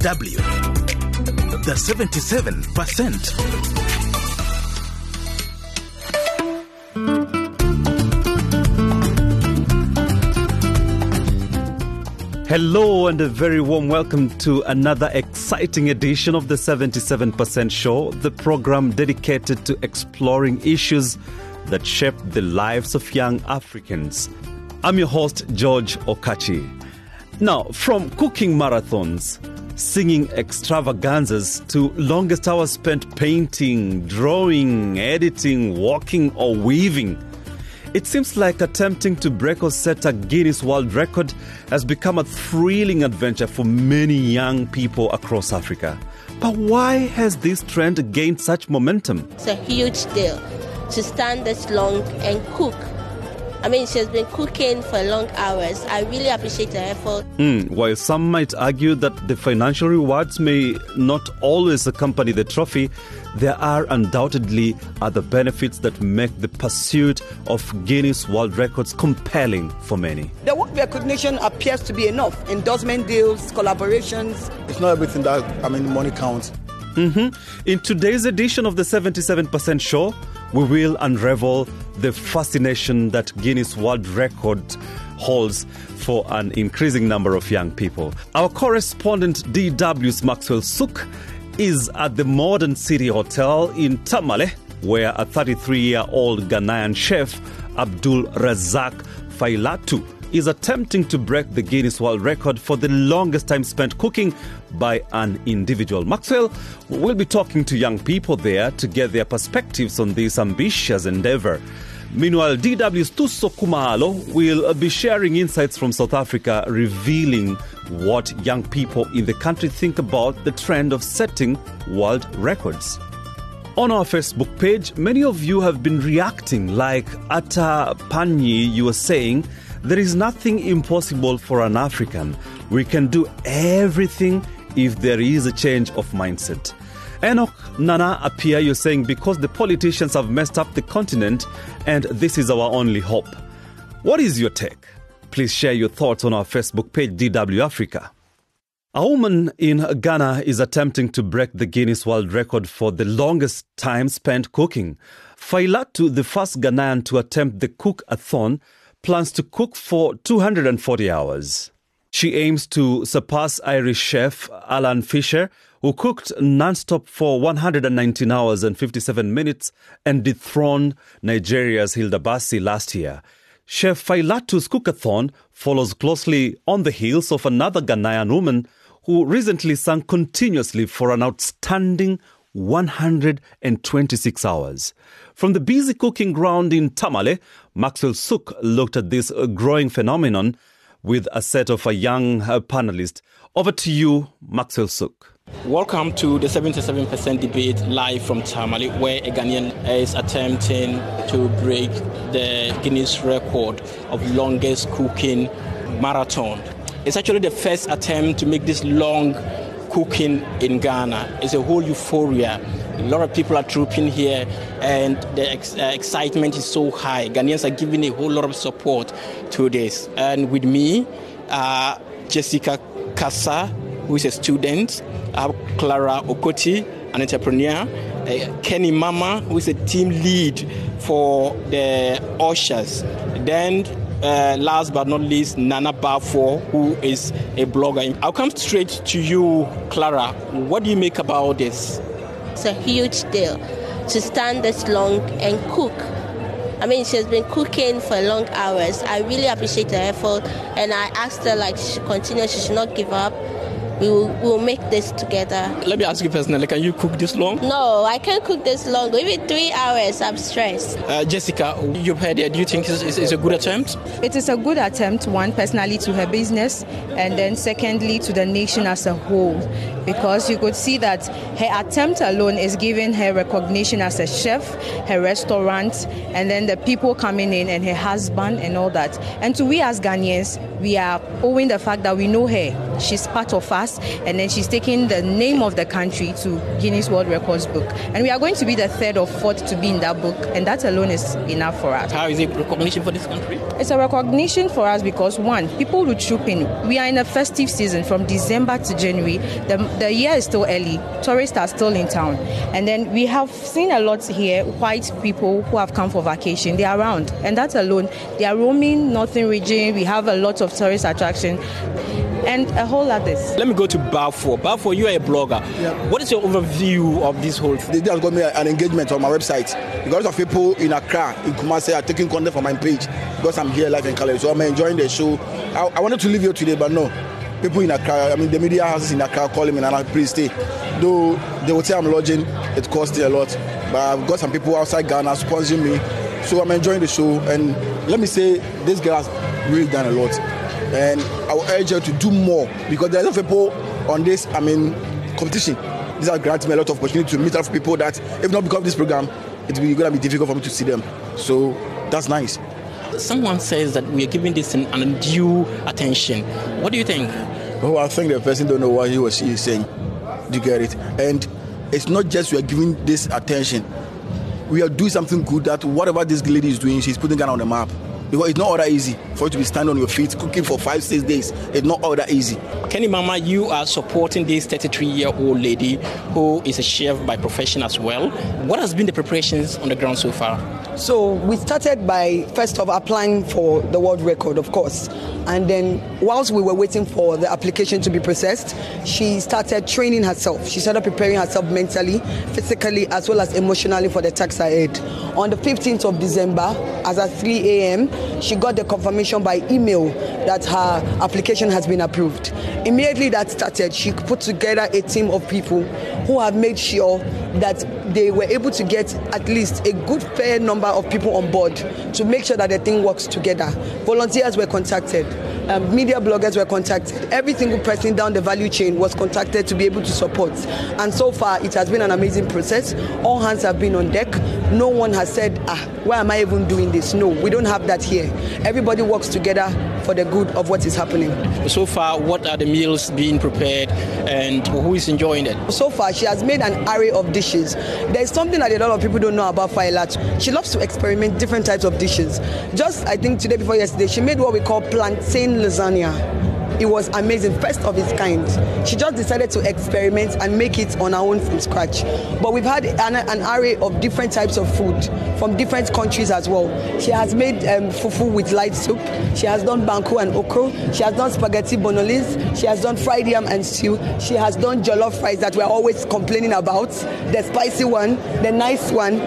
DW. The 77%. Hello, and a very warm welcome to another exciting edition of the 77% Show, the program dedicated to exploring issues that shape the lives of young Africans. I'm your host, George Okachi. Now, from cooking marathons, singing extravaganzas to longest hours spent painting, drawing, editing, walking, or weaving. It seems like attempting to break or set a Guinness World Record has become a thrilling adventure for many young people across Africa. But why has this trend gained such momentum? It's a huge deal to stand this long and cook. I mean, she has been cooking for long hours. I really appreciate her effort. Mm, while some might argue that the financial rewards may not always accompany the trophy, there are undoubtedly other benefits that make the pursuit of Guinness World Records compelling for many. The work recognition appears to be enough. Endorsement deals, collaborations. It's not everything that, I mean, money counts. Mm-hmm. In today's edition of the 77% show, we will unravel the fascination that Guinness World Record holds for an increasing number of young people. Our correspondent DW's Maxwell Suuk is at the Modern City Hotel in Tamale, where a 33 year old Ghanaian chef, Abdul Razak Failatu, is attempting to break the Guinness World Record for the longest time spent cooking by an individual. Maxwell will be talking to young people there to get their perspectives on this ambitious endeavor. Meanwhile, DW's Thuso Khumalo will be sharing insights from South Africa, revealing what young people in the country think about the trend of setting world records. On our Facebook page, many of you have been reacting, like Atta Panyi, you were saying, there is nothing impossible for an African. We can do everything if there is a change of mindset. Enoch Nana appear you're saying because the politicians have messed up the continent and this is our only hope. What is your take? Please share your thoughts on our Facebook page DW Africa. A woman in Ghana is attempting to break the Guinness World Record for the longest time spent cooking. Failatu, the first Ghanaian to attempt the cook-a-thon, plans to cook for 240 hours. She aims to surpass Irish chef Alan Fisher, who cooked non-stop for 119 hours and 57 minutes and dethroned Nigeria's Hilda Baci last year. Chef Failatu's cookathon follows closely on the heels of another Ghanaian woman who recently sang continuously for an outstanding 126 hours. From the busy cooking ground in Tamale, Maxwell Suuk looked at this growing phenomenon with a set of a young uh, panelists. Over to you, Maxwell Suk. Welcome to the 77% debate live from Tamale, where a Ghanaian is attempting to break the Guinness record of longest cooking marathon. It's actually the first attempt to make this long cooking in Ghana. It's a whole euphoria. A lot of people are trooping here, and the ex- uh, excitement is so high. Ghanaians are giving a whole lot of support to this. And with me, uh, Jessica Kassa, who is a student, uh, Clara Okoti, an entrepreneur, uh, Kenny Mama, who is a team lead for the ushers. Then uh, last but not least, Nana Bafo, who is a blogger. I'll come straight to you, Clara. What do you make about this? It's a huge deal to stand this long and cook. I mean, she has been cooking for long hours. I really appreciate her effort, and I asked her like she should continue. She should not give up. We will, we will make this together. Let me ask you personally, can you cook this long? No, I can't cook this long. Even three hours, I'm stressed. Uh, Jessica, you've heard it. Do you think it's, it's a good attempt? It is a good attempt, one, personally to her business, and then secondly to the nation as a whole. Because you could see that her attempt alone is giving her recognition as a chef, her restaurant, and then the people coming in, and her husband, and all that. And to we as Ghanaians, we are owing the fact that we know her she's part of us, and then she's taking the name of the country to Guinness World Records book. And we are going to be the third or fourth to be in that book, and that alone is enough for us. How is it recognition for this country? It's a recognition for us because one, people will troop in. We are in a festive season from December to January. The, the year is still early. Tourists are still in town. And then we have seen a lot here, white people who have come for vacation. They are around. And that alone, they are roaming northern region. We have a lot of tourist attraction and a whole lot this. Let me go to Bafo. Bafo, you are a blogger. What is your overview of this whole thing? They just got me an engagement on my website because of people in Accra, in Kumasi, are taking content from my page because I'm here live in Calais. So I'm enjoying the show. I, I wanted to leave here today, but no. People in Accra, I mean, the media houses in Accra calling me and I please stay. Though they will say I'm lodging, it costs a lot. But I've got some people outside Ghana sponsoring me. So I'm enjoying the show. And let me say, this girl has really done a lot. And I will urge her to do more because there's a lot of people on this, I mean, competition. This has granted me a lot of opportunity to meet up people that, if not because of this program, it's going to be difficult for me to see them. So that's nice. Someone says that we are giving this an undue attention. What do you think? Oh, I think the person don't know what he or she is saying. Do you get it? And it's not just we are giving this attention. We are doing something good that whatever this lady is doing, she's putting Ghana on the map. Because it's not all that easy for you to be standing on your feet cooking for five, six days. It's not all that easy. Kenny Mama, you are supporting this 33 year old lady who is a chef by profession as well. What has been the preparations on the ground so far? So we started by first of applying for the world record, of course. And then whilst we were waiting for the application to be processed, she started training herself. She started preparing herself mentally, physically, as well as emotionally for the tax ahead. On the 15th of December, as at 3 a.m., she got the confirmation by email that her application has been approved. Immediately that started, she put together a team of people who have made sure that they were able to get at least a good fair number of people on board to make sure that the thing works together. Volunteers were contacted. Um, media bloggers were contacted. Every single person down the value chain was contacted to be able to support. And so far, it has been an amazing process. All hands have been on deck. No one has said, ah, why am I even doing this? No, we don't have that here. Everybody works together for the good of what is happening. So far, what are the meals being prepared and who is enjoying it? So far, she has made an array of dishes. There's something that a lot of people don't know about Failat. She loves to experiment different types of dishes. Just, I think, today before yesterday, she made what we call plantain lasagna. It was amazing, first of its kind. She just decided to experiment and make it on her own from scratch. But we've had an, an array of different types of food from different countries as well. She has made um, fufu with light soup. She has done banku and okro. She has done spaghetti bolognese. She has done fried yam and stew. She has done jollof rice that we're always complaining about. The spicy one, the nice one,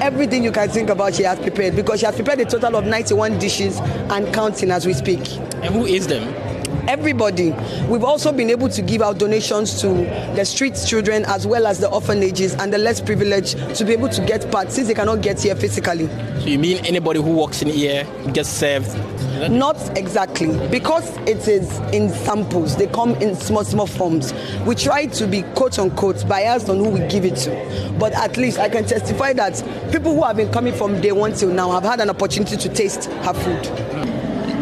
everything you can think about she has prepared because she has prepared a total of 91 dishes and counting as we speak. And who is them? Everybody. We've also been able to give out donations to the street children as well as the orphanages and the less privileged to be able to get part since they cannot get here physically. So you mean anybody who walks in here gets served? Not exactly, because it is in samples. They come in small, small forms. We try to be quote unquote biased on who we give it to, but at least I can testify that people who have been coming from day one till now have had an opportunity to taste her food.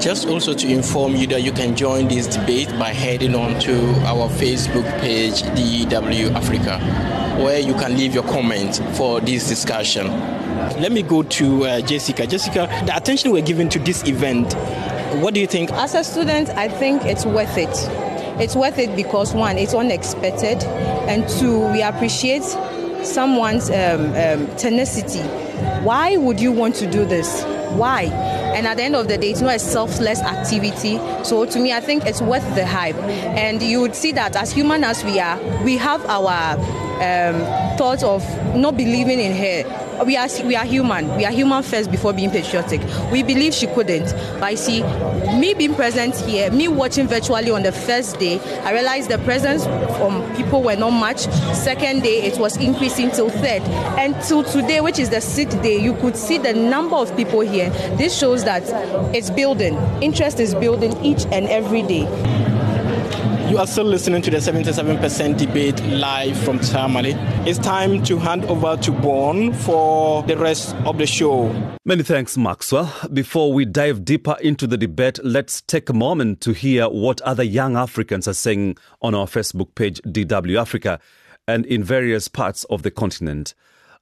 Just also to inform you that you can join this debate by heading on to our Facebook page, DW Africa, where you can leave your comment for this discussion. Let me go to uh, Jessica. Jessica, the attention we're giving to this event, what do you think? As a student, I think it's worth it. It's worth it because one, it's unexpected, and two, we appreciate someone's um, um, tenacity. Why would you want to do this? Why? And at the end of the day, it's not a selfless activity. So to me, I think it's worth the hype. And you would see that as human as we are, we have our um, thoughts of not believing in her. We are we are human. We are human first before being patriotic. We believe she couldn't. But I see, me being present here, me watching virtually on the first day, I realized the presence from people were not much. Second day, it was increasing till third, and till today, which is the sixth day, you could see the number of people here. This shows that it's building. Interest is building each and every day. You are still listening to the 77% debate live from Tamale. It's time to hand over to Bon for the rest of the show. Many thanks, Maxwell. Before we dive deeper into the debate, let's take a moment to hear what other young Africans are saying on our Facebook page, DW Africa, and in various parts of the continent.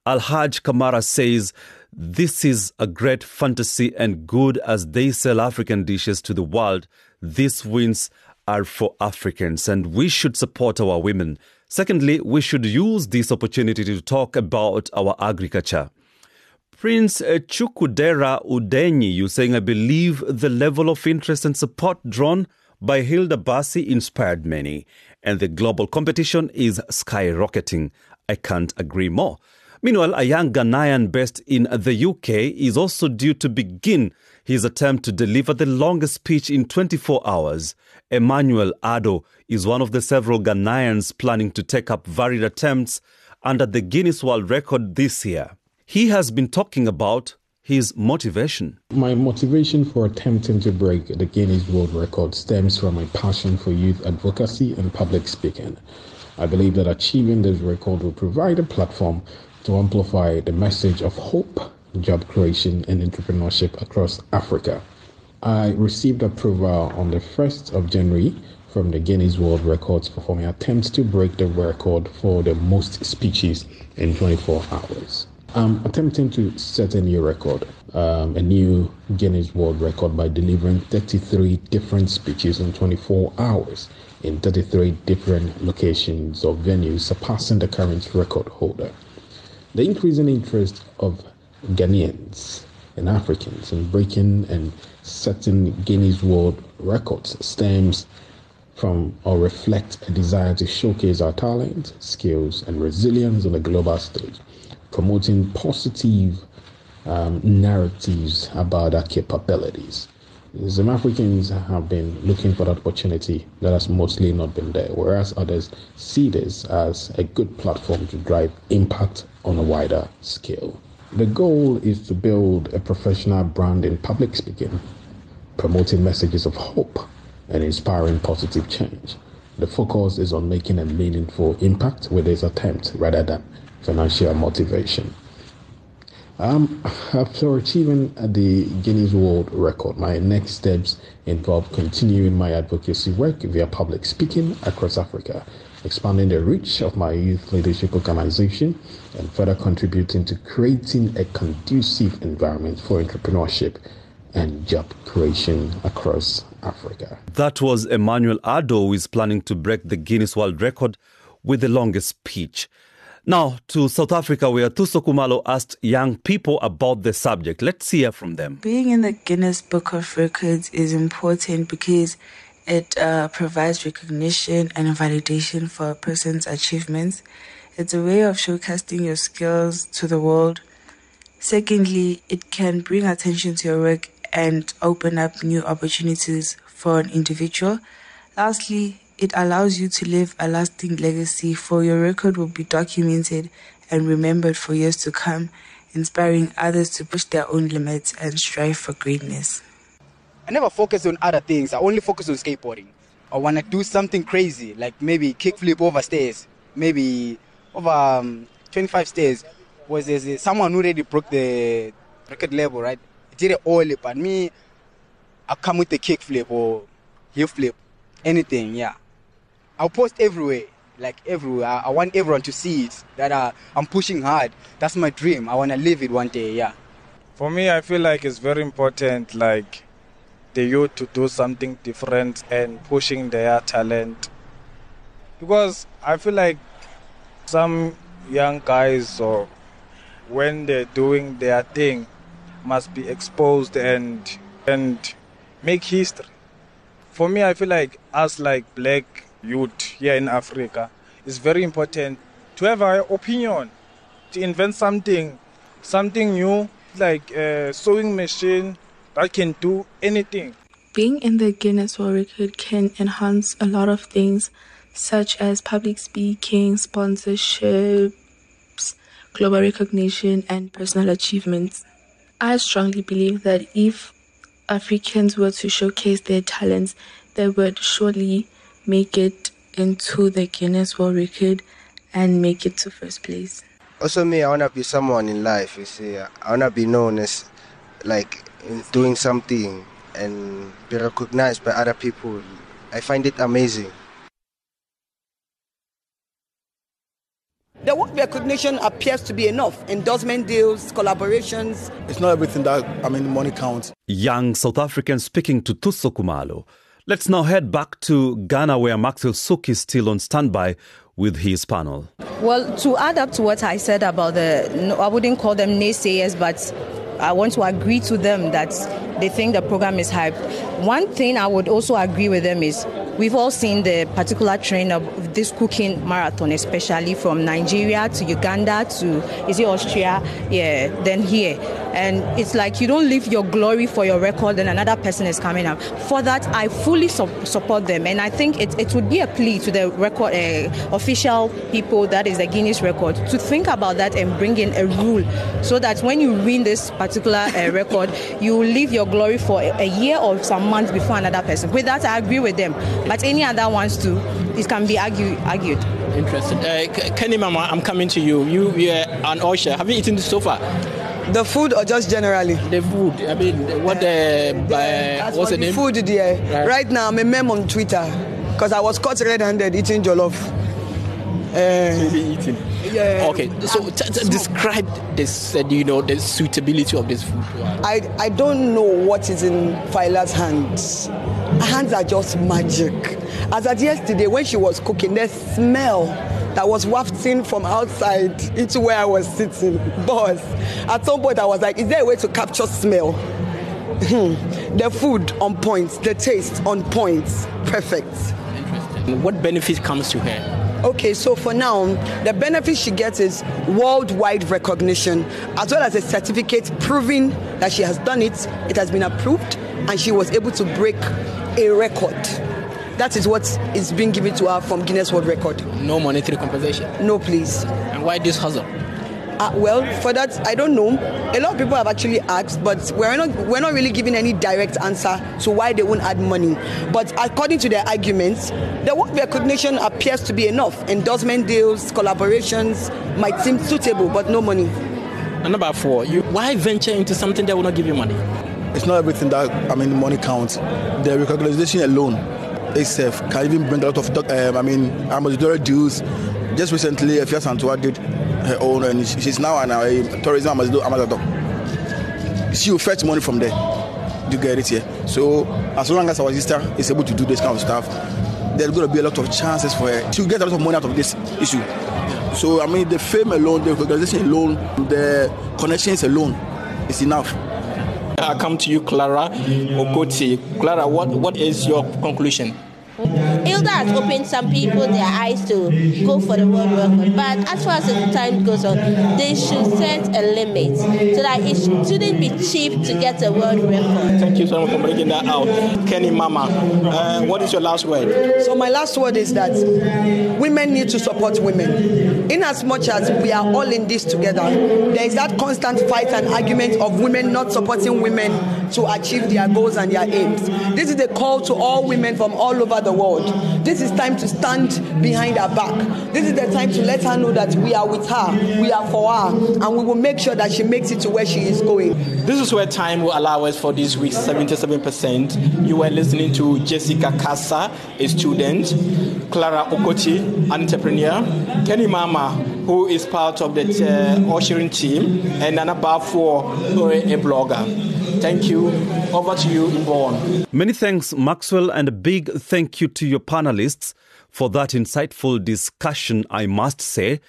Alhaj Kamara says, This is a great fantasy and good as they sell African dishes to the world. This wins are for Africans and we should support our women. Secondly, we should use this opportunity to talk about our agriculture. Prince Chukudera Udenyi, you saying, I believe the level of interest and support drawn by Hilda Baci inspired many, and the global competition is skyrocketing. I can't agree more. Meanwhile, a young Ghanaian based in the UK is also due to begin his attempt to deliver the longest speech in 24 hours. Emmanuel Ado is one of the several Ghanaians planning to take up varied attempts under the Guinness World Record this year. He has been talking about his motivation. My motivation for attempting to break the Guinness World Record stems from my passion for youth advocacy and public speaking. I believe that achieving this record will provide a platform to amplify the message of hope, job creation, and entrepreneurship across Africa. I received approval on the 1st of January from the Guinness World Records for my attempts to break the record for the most speeches in 24 hours. I'm attempting to set a new record, um, a new Guinness World Record by delivering 33 different speeches in 24 hours in 33 different locations or venues, surpassing the current record holder. The increasing interest of Ghanaians and Africans in breaking and setting Guinness World Records stems from or reflects a desire to showcase our talent, skills, and resilience on the global stage, promoting positive um, narratives about our capabilities. Some Africans have been looking for that opportunity that has mostly not been there, whereas others see this as a good platform to drive impact on a wider scale. The goal is to build a professional brand in public speaking, promoting messages of hope and inspiring positive change. The focus is on making a meaningful impact with this attempt rather than financial motivation. Um, after achieving the Guinness World Record, my next steps involve continuing my advocacy work via public speaking across Africa, expanding the reach of my youth leadership organization, and further contributing to creating a conducive environment for entrepreneurship and job creation across Africa. That was Emmanuel Ado, who is planning to break the Guinness World Record with the longest speech. Now to South Africa, where Thuso Khumalo asked young people about the subject. Let's hear from them. Being in the Guinness Book of Records is important because it uh, provides recognition and validation for a person's achievements. It's a way of showcasing your skills to the world. Secondly, it can bring attention to your work and open up new opportunities for an individual. Lastly, it allows you to leave a lasting legacy, for your record will be documented and remembered for years to come, inspiring others to push their own limits and strive for greatness. I never focus on other things. I only focus on skateboarding. I want to do something crazy, like maybe kickflip over stairs, maybe over um, 25 stairs. Was there someone who already broke the record level, right? did it all, but me, I come with the kickflip or heel flip, anything, yeah. I'll post everywhere, like everywhere. I, I want everyone to see it that uh, I'm pushing hard. That's my dream. I want to live it one day, yeah. For me, I feel like it's very important, like the youth to do something different and pushing their talent. Because I feel like some young guys or when they're doing their thing must be exposed and and make history. For me, I feel like us like black youth here in Africa, it's very important to have an opinion, to invent something, something new, like a sewing machine that can do anything. Being in the Guinness World Record can enhance a lot of things, such as public speaking, sponsorships, global recognition, and personal achievements. I strongly believe that if Africans were to showcase their talents, they would surely make it into the Guinness World Record and make it to first place. Also, me, I want to be someone in life. You see, I want to be known as like in doing something and be recognized by other people. I find it amazing. The word recognition appears to be enough. Endorsement deals, collaborations. It's not everything that, I mean, money counts. Young South African speaking to Thuso Khumalo. Let's now head back to Ghana where Maxwell Suuk is still on standby with his panel. Well, to add up to what I said about the, I wouldn't call them naysayers, but I want to agree to them that they think the program is hyped. One thing I would also agree with them is we've all seen the particular trend of this cooking marathon, especially from Nigeria to Uganda to is it Austria? Yeah, then here. And it's like you don't leave your glory for your record, and another person is coming up. For that, I fully su- support them, and I think it, it would be a plea to the record uh, official people, that is the Guinness record, to think about that and bring in a rule so that when you win this particular uh, record, you leave your glory for a, year or some months before another person. With that, I agree with them. But any other ones too, it can be argue, argued. Interesting. Uh, Kenny Mama, I'm coming to you. You, you're an usher. Have you eaten this so far? The food or just generally? The food. I mean, what the, uh, what's the, the name? food there. Right. Right. now, I'm a meme on Twitter because I was caught red-handed eating jollof. Uh, eating. Yeah. Okay, so t- t- describe this, uh, you know, the suitability of this food. I, I don't know what is in Phila's hands. Her hands are just magic. As at yesterday, when she was cooking, the smell that was wafting from outside into where I was sitting, boss. At some point, I was like, is there a way to capture smell? Hmm. the food on point, the taste on point, perfect. Interesting. What benefit comes to her? Okay, so for now, the benefit she gets is worldwide recognition, as well as a certificate proving that she has done it, it has been approved, and she was able to break a record. That is what is being given to her from Guinness World Record. No monetary compensation. No, please. And why this hustle? Uh, well, for that, I don't know. A lot of people have actually asked, but we're not we're not really giving any direct answer to why they won't add money. But according to their arguments, the word recognition appears to be enough. Endorsement deals, collaborations might seem suitable, but no money. And number four, you why venture into something that will not give you money? It's not everything that I mean money counts. The recognition alone itself can even bring a lot of um, I mean ambassadorial dues. Just recently, Afua Asantewaa did her own, and she's now an uh, tourism ambassador. She will fetch money from there to get it here. So as long as our sister is able to do this kind of stuff, there's going to be a lot of chances for her. She'll get a lot of money out of this issue. So I mean, the fame alone, the organization alone, the connections alone is enough. I come to you, Clara Okoti. Clara, what, what is your conclusion? Hilda has opened some people their eyes to go for the world record. But as far as the time goes on, they should set a limit so that it shouldn't be cheap to get a world record. Thank you so much for bringing that out. Kenny Mama, uh, what is your last word? So my last word is that women need to support women. In as much as we are all in this together, there is that constant fight and argument of women not supporting women to achieve their goals and their aims. This is a call to all women from all over the world. This is time to stand behind her back. This is the time to let her know that we are with her, we are for her, and we will make sure that she makes it to where she is going. This is where time will allow us for this week's 77%. You were listening to Jessica Casa, a student, Clara Okoti, an entrepreneur, Kenny Mama, who is part of the uh, ushering team, and Nana Bafo, a blogger. Thank you. Over to you, Yvonne. Many thanks, Maxwell, and a big thank you to your panelists for that insightful discussion, I must say.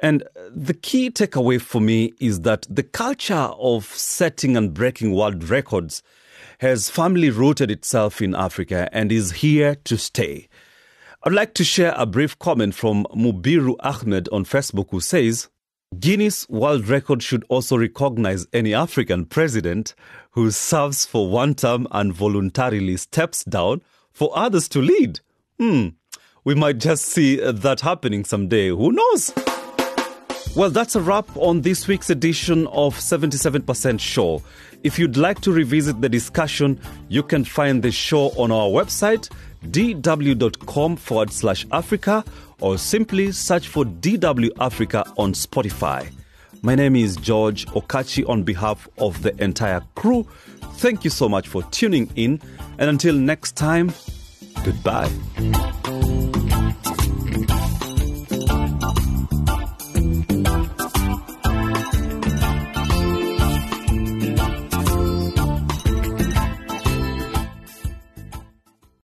And the key takeaway for me is that the culture of setting and breaking world records has firmly rooted itself in Africa and is here to stay. I'd like to share a brief comment from Mubiru Ahmed on Facebook who says, Guinness World Record should also recognize any African president who serves for one term and voluntarily steps down for others to lead. Hmm, we might just see that happening someday. Who knows? Well, that's a wrap on this week's edition of 77% Show. If you'd like to revisit the discussion, you can find the show on our website, dw.com forward slash Africa, or simply search for DW Africa on Spotify. My name is George Okachi on behalf of the entire crew. Thank you so much for tuning in, and until next time, goodbye.